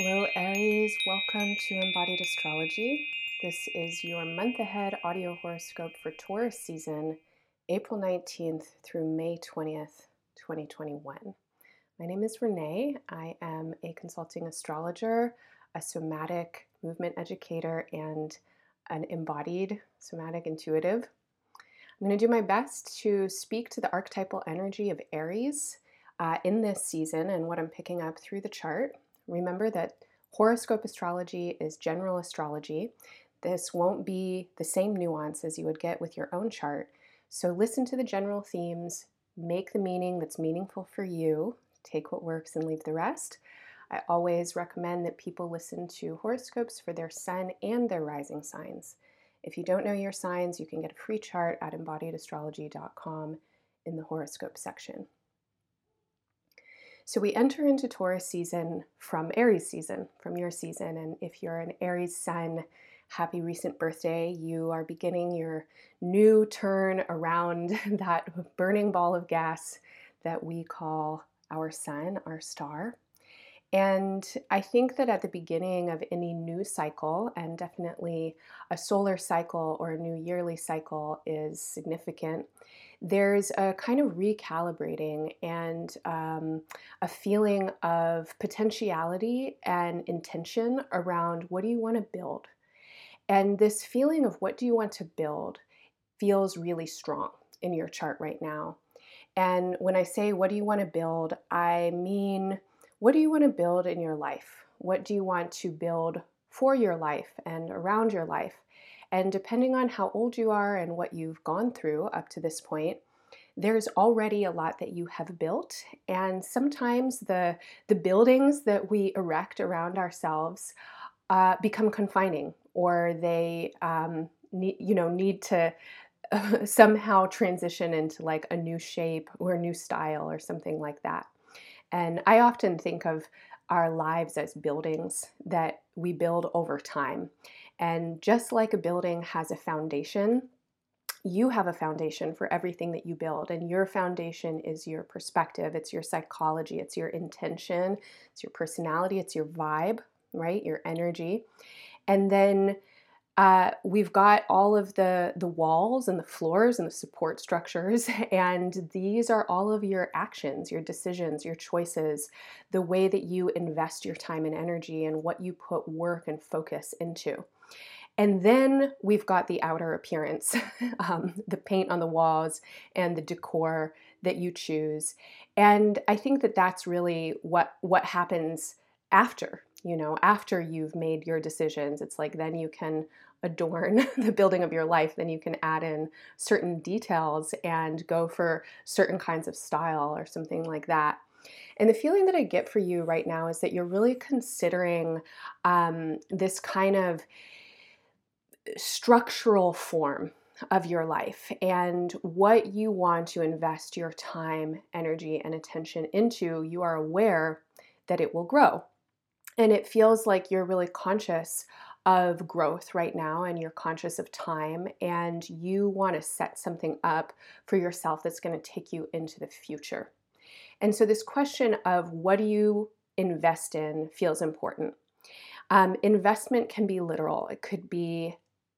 Hello, Aries. Welcome to Embodied Astrology. This is your month ahead audio horoscope for Taurus season, April 19th through May 20th, 2021. My name is Renee. I am a consulting astrologer, a somatic movement educator, and an embodied somatic intuitive. I'm going to do my best to speak to the archetypal energy of Aries uh, in this season and what I'm picking up through the chart. Remember that horoscope astrology is general astrology. This won't be the same nuance as you would get with your own chart. So listen to the general themes, make the meaning that's meaningful for you, take what works and leave the rest. I always recommend that people listen to horoscopes for their sun and their rising signs. If you don't know your signs, you can get a free chart at embodiedastrology.com in the horoscope section. So we enter into Taurus season from Aries season, from your season. And if you're an Aries sun, happy recent birthday. You are beginning your new turn around that burning ball of gas that we call our sun, our star. And I think that at the beginning of any new cycle, and definitely a solar cycle or a new yearly cycle is significant, there's a kind of recalibrating and um, a feeling of potentiality and intention around what do you want to build. And this feeling of what do you want to build feels really strong in your chart right now. And when I say what do you want to build, I mean, what do you want to build in your life? What do you want to build for your life and around your life? And depending on how old you are and what you've gone through up to this point, there's already a lot that you have built. And sometimes the, the buildings that we erect around ourselves uh, become confining or they um, need, you know, need to somehow transition into like a new shape or a new style or something like that. And I often think of our lives as buildings that we build over time. And just like a building has a foundation, you have a foundation for everything that you build. And your foundation is your perspective, it's your psychology, it's your intention, it's your personality, it's your vibe, right? Your energy. And then uh, we've got all of the the walls and the floors and the support structures and these are all of your actions your decisions your choices the way that you invest your time and energy and what you put work and focus into. And then we've got the outer appearance um, the paint on the walls and the decor that you choose. And i think that that's really what what happens after you know after you've made your decisions. It's like then you can adorn the building of your life, then you can add in certain details and go for certain kinds of style or something like that. And the feeling that I get for you right now is that you're really considering um, this kind of structural form of your life and what you want to invest your time, energy, and attention into. You are aware that it will grow. And it feels like you're really conscious of growth right now and you're conscious of time and you want to set something up for yourself that's going to take you into the future. And so, this question of what do you invest in feels important. Um, investment can be literal, it could be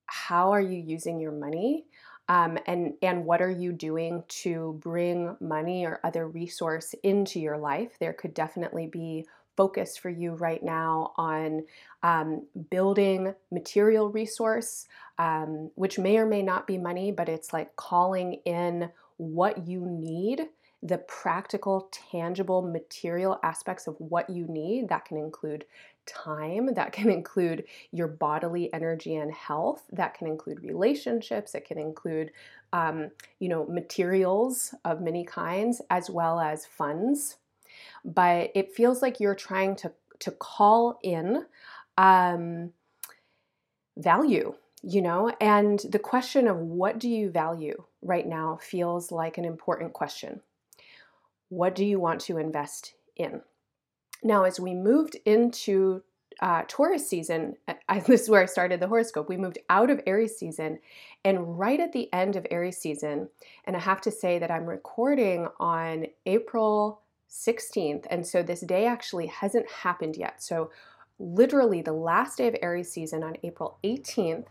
how are you using your money? Um, and and what are you doing to bring money or other resource into your life? There could definitely be focus for you right now on um, building material resource, um, which may or may not be money, but it's like calling in what you need the practical, tangible, material aspects of what you need. That can include time, that can include your bodily energy and health, that can include relationships, it can include, um, you know, materials of many kinds, as well as funds but it feels like you're trying to to call in um, value you know and the question of what do you value right now feels like an important question what do you want to invest in now as we moved into uh, Taurus season, I, this is where I started the horoscope. We moved out of Aries season, and right at the end of Aries season, and I have to say that I'm recording on April 16th. And so this day actually hasn't happened yet. So literally the last day of Aries season on April 18th,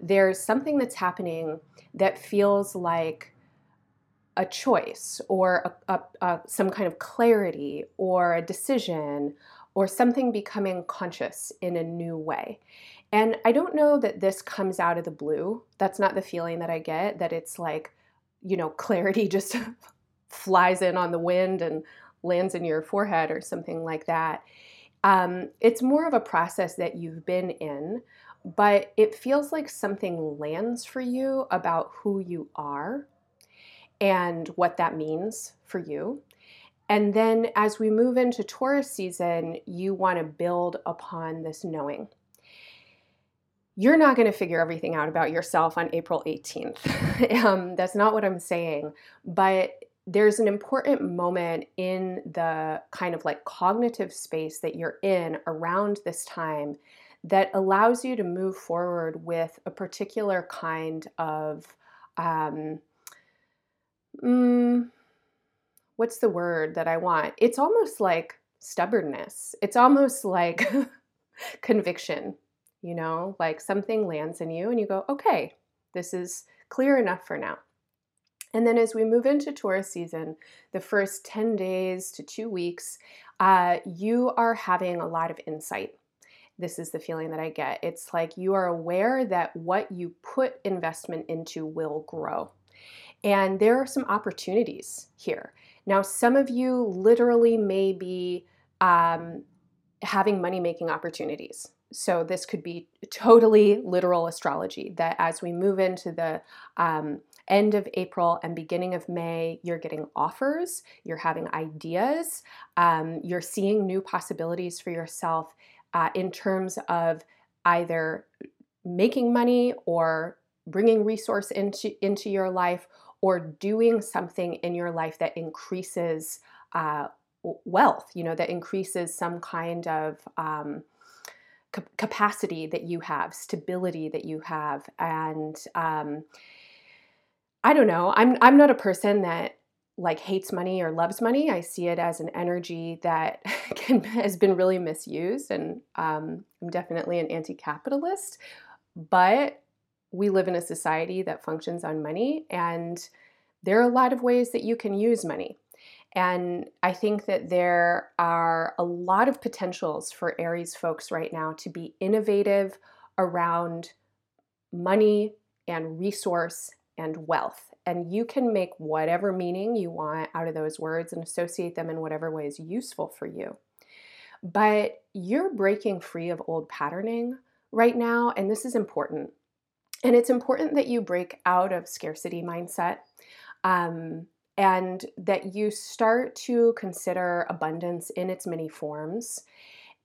there's something that's happening that feels like a choice or a, a, a, some kind of clarity or a decision or something becoming conscious in a new way. And I don't know that this comes out of the blue. That's not the feeling that I get, that it's like, you know, clarity just flies in on the wind and lands in your forehead or something like that. Um, it's more of a process that you've been in, but it feels like something lands for you about who you are and what that means for you. And then as we move into Taurus season, you want to build upon this knowing. You're not going to figure everything out about yourself on April 18th. um, that's not what I'm saying. But there's an important moment in the kind of like cognitive space that you're in around this time that allows you to move forward with a particular kind of um, mm, what's the word that I want? It's almost like stubbornness. It's almost like conviction, you know, like something lands in you and you go, okay, this is clear enough for now. And then as we move into Taurus season, the first 10 days to two weeks, uh, you are having a lot of insight. This is the feeling that I get. It's like you are aware that what you put investment into will grow. And there are some opportunities here. Now, some of you literally may be um, having money making opportunities. So, this could be totally literal astrology that as we move into the um, end of April and beginning of May, you're getting offers, you're having ideas, um, you're seeing new possibilities for yourself uh, in terms of either making money or bringing resource into, into your life or doing something in your life that increases uh, wealth, you know, that increases some kind of um, capacity that you have, stability that you have. And um, I don't know, I'm, I'm not a person that like hates money or loves money. I see it as an energy that can, has been really misused. And um, I'm definitely an anti capitalist. But we live in a society that functions on money, and there are a lot of ways that you can use money. And I think that there are a lot of potentials for Aries folks right now to be innovative around money and resource and wealth. And you can make whatever meaning you want out of those words and associate them in whatever way is useful for you. But you're breaking free of old patterning right now, and this is important and it's important that you break out of scarcity mindset um, and that you start to consider abundance in its many forms.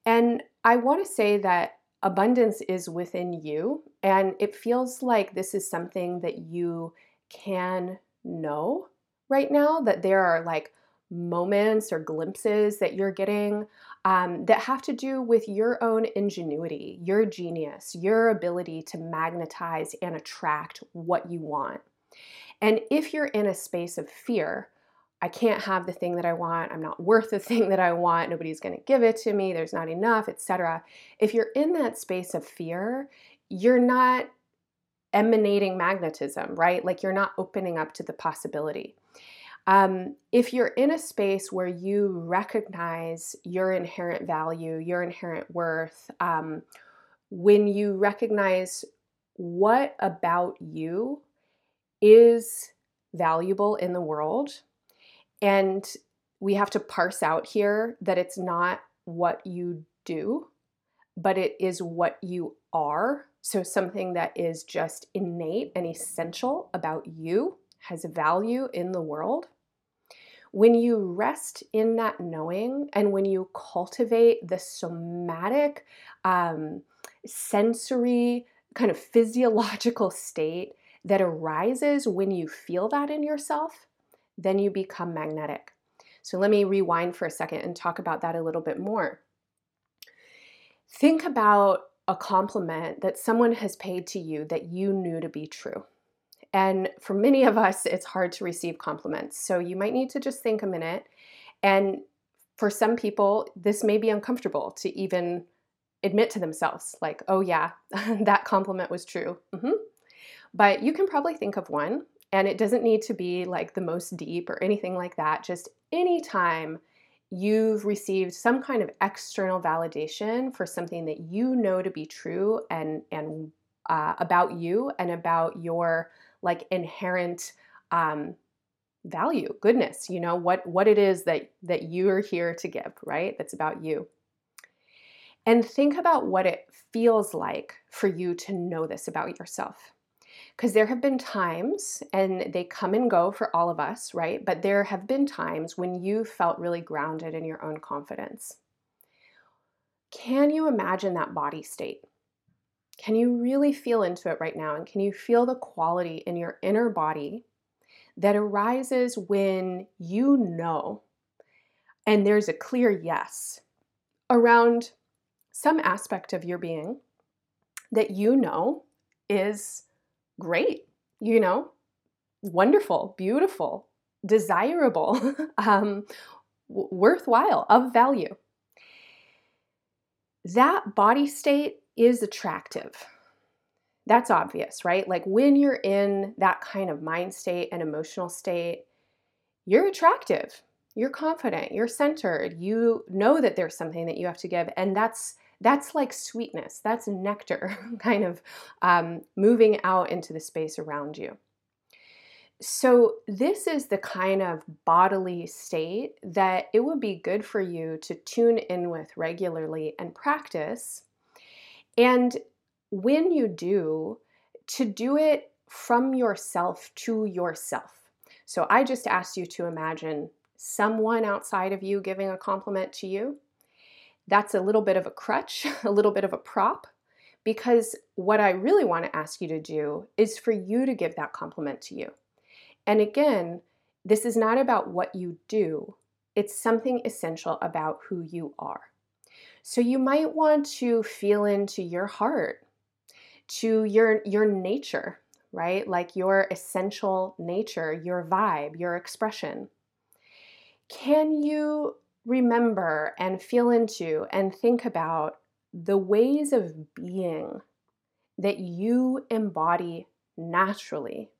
And I want to say that abundance is within you, and it feels like this is something that you can know right now, that there are like moments or glimpses that you're getting um, that have to do with your own ingenuity, your genius, your ability to magnetize and attract what you want. And if you're in a space of fear, I can't have the thing that I want, I'm not worth the thing that I want, nobody's going to give it to me, there's not enough, etc. If you're in that space of fear, you're not emanating magnetism, right? Like you're not opening up to the possibility. Um, if you're in a space where you recognize your inherent value, your inherent worth, um, when you recognize what about you is valuable in the world, and we have to parse out here that it's not what you do, but it is what you are. So, something that is just innate and essential about you has value in the world when you rest in that knowing and when you cultivate the somatic, um, sensory, kind of physiological state that arises when you feel that in yourself, then you become magnetic. So let me rewind for a second and talk about that a little bit more. Think about a compliment that someone has paid to you that you knew to be true. And for many of us, it's hard to receive compliments. So you might need to just think a minute. And for some people, this may be uncomfortable to even admit to themselves, like, oh, yeah, that compliment was true. Mm-hmm. But you can probably think of one, and it doesn't need to be like the most deep or anything like that. Just anytime you've received some kind of external validation for something that you know to be true and and uh, about you and about your like inherent um, value goodness you know what what it is that that you're here to give right that's about you and think about what it feels like for you to know this about yourself because there have been times and they come and go for all of us right? But there have been times when you felt really grounded in your own confidence. Can you imagine that body state? Can you really feel into it right now and can you feel the quality in your inner body that arises when you know and there's a clear yes around some aspect of your being that you know is great, you know, wonderful, beautiful, desirable, um, w- worthwhile, of value. That body state is attractive that's obvious, right? Like when you're in that kind of mind state and emotional state, you're attractive, you're confident, you're centered, you know that there's something that you have to give. And that's that's like sweetness, that's nectar kind of um, moving out into the space around you. So, this is the kind of bodily state that it would be good for you to tune in with regularly and practice. And when you do, to do it from yourself to yourself. So I just asked you to imagine someone outside of you giving a compliment to you. That's a little bit of a crutch, a little bit of a prop, because what I really want to ask you to do is for you to give that compliment to you. And again, this is not about what you do, it's something essential about who you are. So you might want to feel into your heart to your your nature, right? Like your essential nature, your vibe, your expression. Can you remember and feel into and think about the ways of being that you embody naturally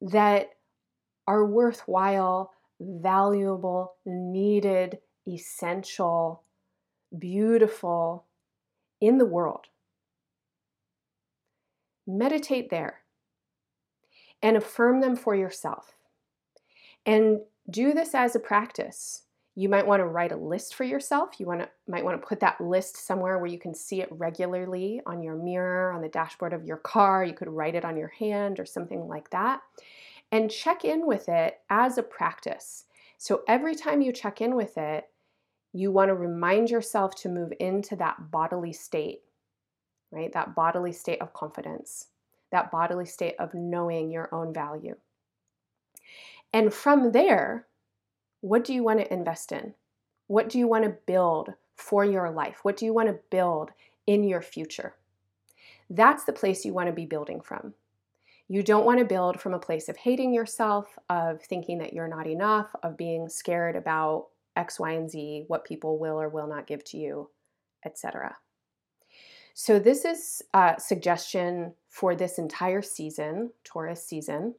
that are worthwhile, valuable, needed, essential, beautiful in the world? meditate there and affirm them for yourself. And do this as a practice. You might want to write a list for yourself. You want to, might want to put that list somewhere where you can see it regularly on your mirror, on the dashboard of your car. You could write it on your hand or something like that. And check in with it as a practice. So every time you check in with it, you want to remind yourself to move into that bodily state right? That bodily state of confidence, that bodily state of knowing your own value. And from there, what do you want to invest in? What do you want to build for your life? What do you want to build in your future? That's the place you want to be building from. You don't want to build from a place of hating yourself, of thinking that you're not enough, of being scared about X, Y, and Z, what people will or will not give to you, etc. So, this is a suggestion for this entire season, Taurus season.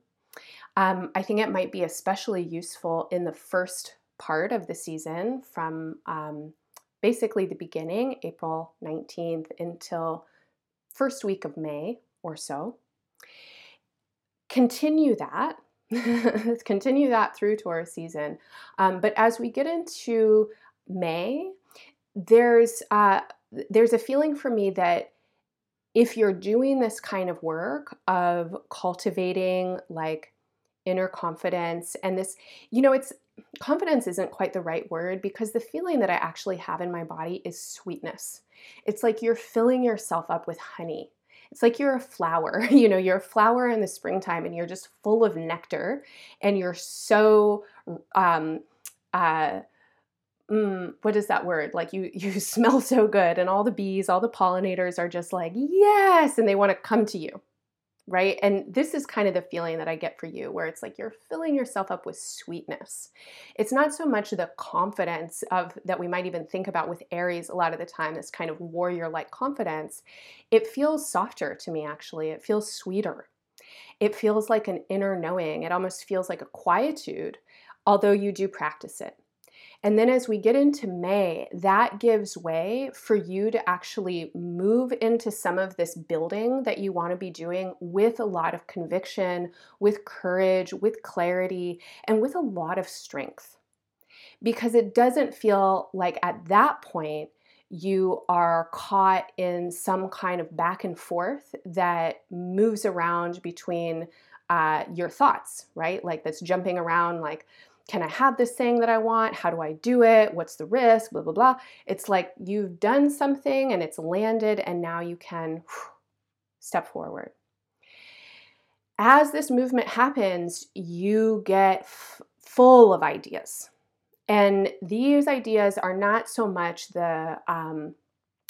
Um, I think it might be especially useful in the first part of the season from um, basically the beginning, April 19th, until first week of May or so. Continue that. continue that through Taurus season. Um, but as we get into May, there's uh, there's a feeling for me that if you're doing this kind of work of cultivating like inner confidence and this you know it's confidence isn't quite the right word because the feeling that I actually have in my body is sweetness. It's like you're filling yourself up with honey. It's like you're a flower. You know, you're a flower in the springtime and you're just full of nectar and you're so um, uh, mm, what is that word? Like you you smell so good and all the bees, all the pollinators are just like, "Yes," and they want to come to you. right? And this is kind of the feeling that I get for you, where it's like you're filling yourself up with sweetness. It's not so much the confidence of that we might even think about with Aries a lot of the time, this kind of warrior-like confidence. It feels softer to me, actually. It feels sweeter. It feels like an inner knowing. It almost feels like a quietude, although you do practice it. And then as we get into May, that gives way for you to actually move into some of this building that you want to be doing with a lot of conviction, with courage, with clarity, and with a lot of strength. Because it doesn't feel like at that point you are caught in some kind of back and forth that moves around between uh, your thoughts, right? Like that's jumping around, like, can I have this thing that I want? How do I do it? What's the risk? Blah, blah, blah. It's like you've done something and it's landed, and now you can step forward. As this movement happens, you get f- full of ideas. And these ideas are not so much the, um,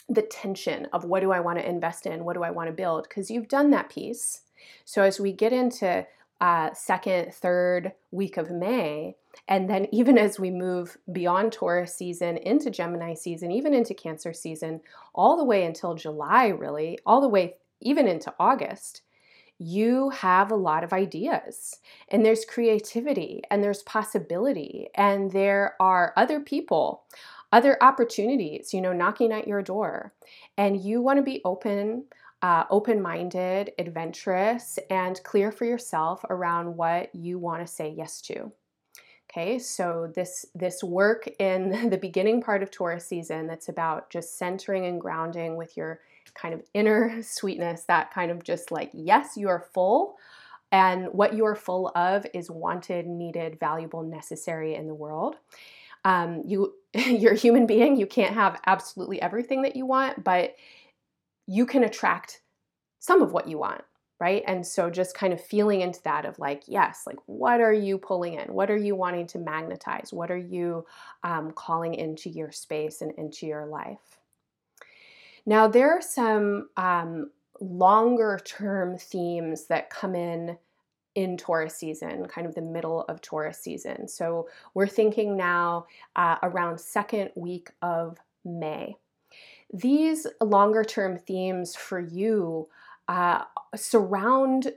the tension of what do I want to invest in? What do I want to build? Because you've done that piece. So as we get into uh, second, third week of May. And then, even as we move beyond Taurus season into Gemini season, even into Cancer season, all the way until July, really, all the way even into August, you have a lot of ideas and there's creativity and there's possibility and there are other people other opportunities you know knocking at your door and you want to be open uh, open minded, adventurous, and clear for yourself around what you want to say yes to. Okay, so this this work in the beginning part of Taurus season that's about just centering and grounding with your kind of inner sweetness, that kind of just like, yes, you are full, and what you are full of is wanted, needed, valuable, necessary in the world. Um, you you're a human being, you can't have absolutely everything that you want, but you can attract some of what you want, right? And so just kind of feeling into that of like, yes, like what are you pulling in? What are you wanting to magnetize? What are you um, calling into your space and into your life? Now, there are some um, longer term themes that come in in Taurus season, kind of the middle of Taurus season. So we're thinking now uh, around second week of May these longer term themes for you uh, surround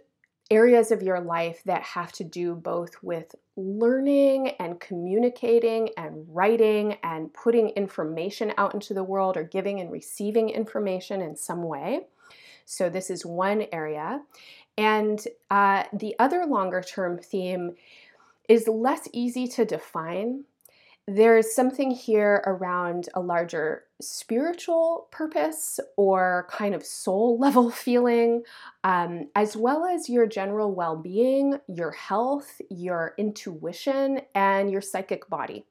areas of your life that have to do both with learning and communicating and writing and putting information out into the world or giving and receiving information in some way. So, this is one area. And uh, the other longer term theme is less easy to define there is something here around a larger spiritual purpose or kind of soul level feeling, um, as well as your general well being, your health, your intuition, and your psychic body.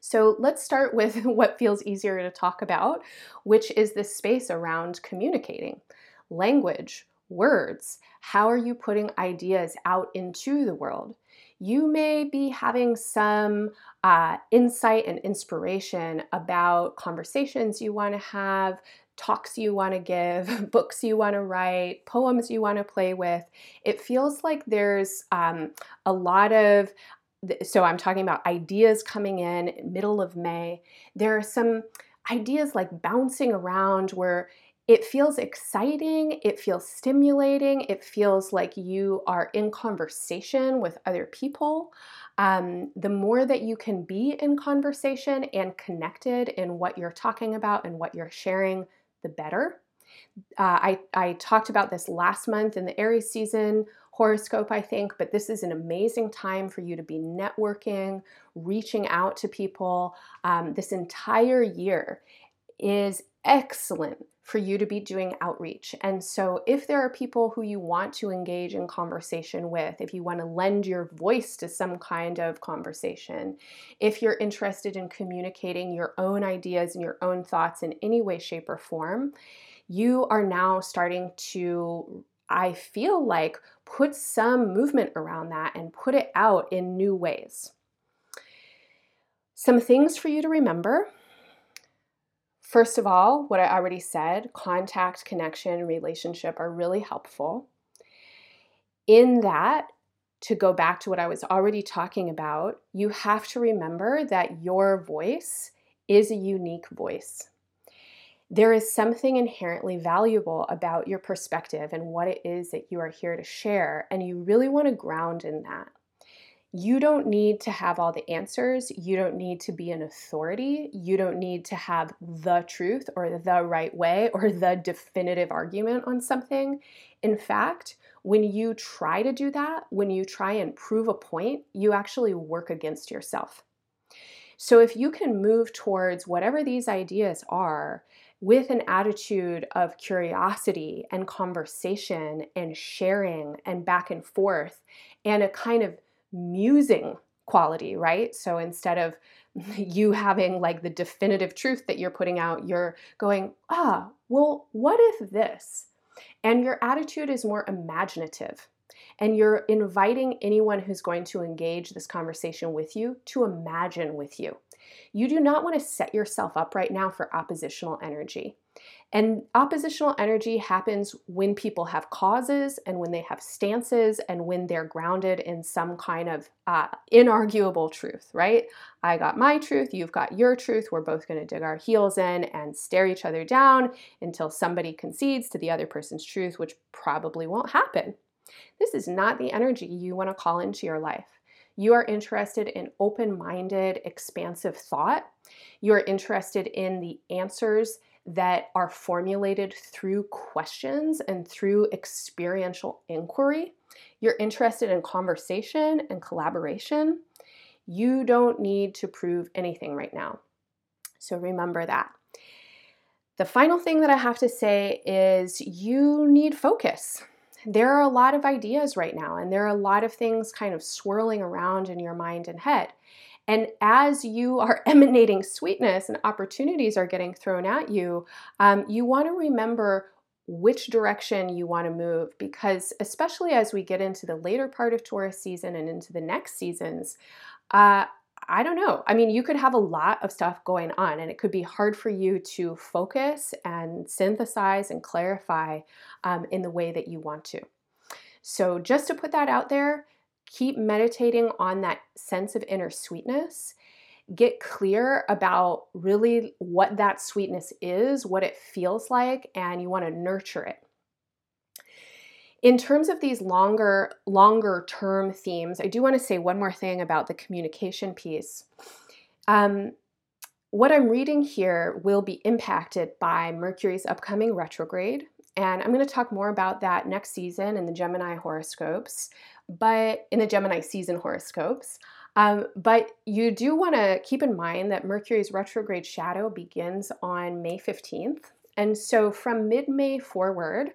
So let's start with what feels easier to talk about, which is this space around communicating language, words. How are you putting ideas out into the world? You may be having some uh, insight and inspiration about conversations you want to have, talks you want to give, books you want to write, poems you want to play with. It feels like there's um, a lot of so I'm talking about ideas coming in middle of May. There are some ideas like bouncing around where it feels exciting, it feels stimulating, it feels like you are in conversation with other people. Um, the more that you can be in conversation and connected in what you're talking about and what you're sharing, the better. Uh, I, I talked about this last month in the Aries season horoscope, I think, but this is an amazing time for you to be networking, reaching out to people. Um, this entire year is excellent for you to be doing outreach. And so, if there are people who you want to engage in conversation with, if you want to lend your voice to some kind of conversation, if you're interested in communicating your own ideas and your own thoughts in any way, shape, or form, you are now starting to, I feel like, put some movement around that and put it out in new ways. Some things for you to remember First of all, what I already said contact, connection, relationship are really helpful. in that, to go back to what I was already talking about, you have to remember that your voice is a unique voice. There is something inherently valuable about your perspective and what it is that you are here to share, and you really want to ground in that. You don't need to have all the answers. You don't need to be an authority. You don't need to have the truth or the right way or the definitive argument on something. In fact, when you try to do that, when you try and prove a point, you actually work against yourself. So if you can move towards whatever these ideas are with an attitude of curiosity and conversation and sharing and back and forth and a kind of musing quality, right? So instead of you having like the definitive truth that you're putting out, you're going, ah, well, what if this? And your attitude is more imaginative. And you're inviting anyone who's going to engage this conversation with you to imagine with you. You do not want to set yourself up right now for oppositional energy. And oppositional energy happens when people have causes and when they have stances and when they're grounded in some kind of uh, inarguable truth, right? I got my truth, you've got your truth. We're both going to dig our heels in and stare each other down until somebody concedes to the other person's truth, which probably won't happen. This is not the energy you want to call into your life. You are interested in open minded, expansive thought. You are interested in the answers that are formulated through questions and through experiential inquiry. You're interested in conversation and collaboration. You don't need to prove anything right now. So remember that. The final thing that I have to say is you need focus there are a lot of ideas right now, and there are a lot of things kind of swirling around in your mind and head. And as you are emanating sweetness and opportunities are getting thrown at you, um, you want to remember which direction you want to move because, especially as we get into the later part of Taurus season and into the next seasons, uh, I don't know. I mean, you could have a lot of stuff going on, and it could be hard for you to focus and synthesize and clarify um, in the way that you want to. So, just to put that out there, keep meditating on that sense of inner sweetness. Get clear about really what that sweetness is, what it feels like, and you want to nurture it. In terms of these longer longer term themes, I do want to say one more thing about the communication piece. Um, what I'm reading here will be impacted by Mercury's upcoming retrograde, and I'm going to talk more about that next season in the Gemini horoscopes, but in the Gemini season horoscopes. Um, but you do want to keep in mind that Mercury's retrograde shadow begins on May 15th. And so from mid May forward,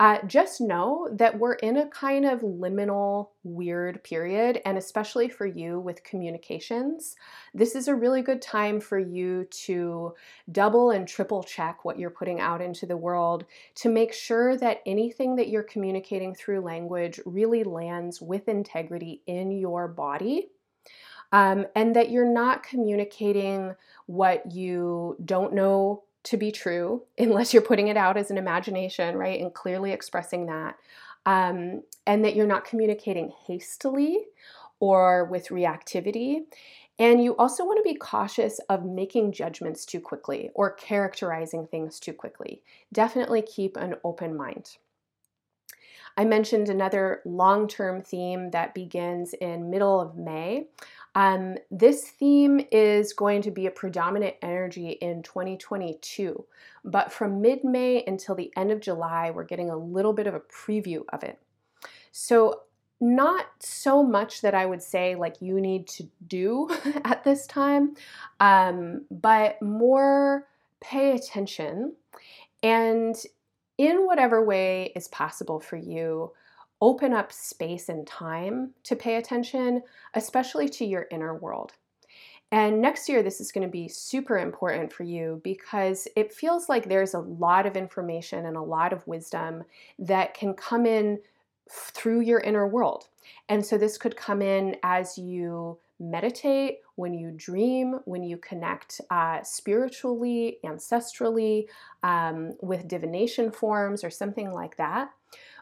uh, just know that we're in a kind of liminal, weird period, and especially for you with communications, this is a really good time for you to double and triple check what you're putting out into the world to make sure that anything that you're communicating through language really lands with integrity in your body. Um, and that you're not communicating what you don't know to be true unless you're putting it out as an imagination, right? And clearly expressing that. Um, and that you're not communicating hastily or with reactivity. And you also want to be cautious of making judgments too quickly or characterizing things too quickly. Definitely keep an open mind. I mentioned another long term theme that begins in middle of May. Um, this theme is going to be a predominant energy in 2022, but from mid May until the end of July, we're getting a little bit of a preview of it. So, not so much that I would say like you need to do at this time, um, but more pay attention and in whatever way is possible for you, open up space and time to pay attention, especially to your inner world. And next year, this is going to be super important for you because it feels like there's a lot of information and a lot of wisdom that can come in through your inner world. And so, this could come in as you meditate, when you dream, when you connect uh, spiritually, ancestrally, um, with divination forms, or something like that.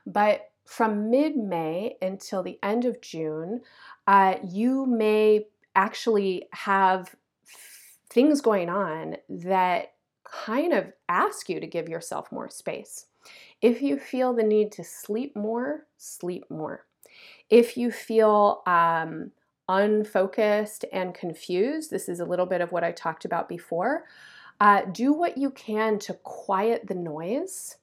But from mid May until the end of June, uh, you may actually have f- things going on that kind of ask you to give yourself more space. If you feel the need to sleep more, sleep more. If you feel um, unfocused and confused, this is a little bit of what I talked about before. Uh, do what you can to quiet the noise.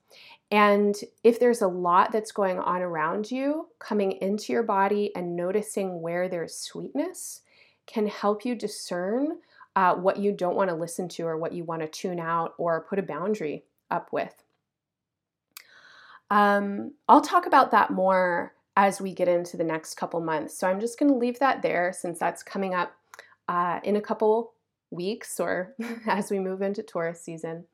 And if there's a lot that's going on around you, coming into your body and noticing where there's sweetness can help you discern uh, what you don't want to listen to or what you want to tune out or put a boundary up with. Um, I'll talk about that more as we get into the next couple months. So I'm just going to leave that there since that's coming up uh, in a couple weeks or as we move into Taurus season.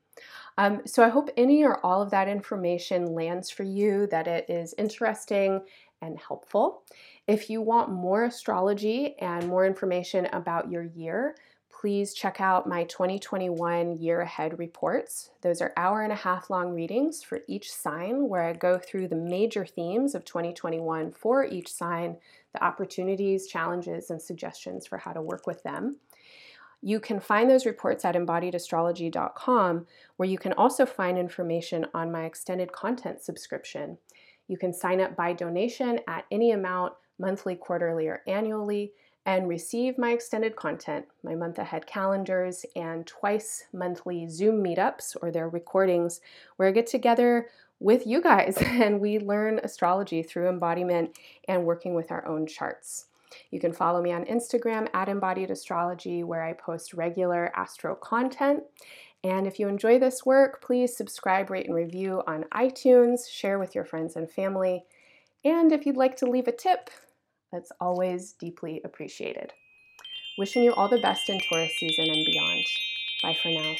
Um, so I hope any or all of that information lands for you, that it is interesting and helpful. If you want more astrology and more information about your year, please check out my 2021 year ahead reports. Those are hour and a half long readings for each sign where I go through the major themes of 2021 for each sign, the opportunities, challenges, and suggestions for how to work with them. You can find those reports at embodiedastrology.com, where you can also find information on my extended content subscription. You can sign up by donation at any amount, monthly, quarterly, or annually, and receive my extended content, my month ahead calendars, and twice monthly Zoom meetups or their recordings where I get together with you guys and we learn astrology through embodiment and working with our own charts. You can follow me on Instagram at Embodied Astrology, where I post regular astro content. And if you enjoy this work, please subscribe, rate, and review on iTunes, share with your friends and family. And if you'd like to leave a tip, that's always deeply appreciated. Wishing you all the best in Taurus season and beyond. Bye for now.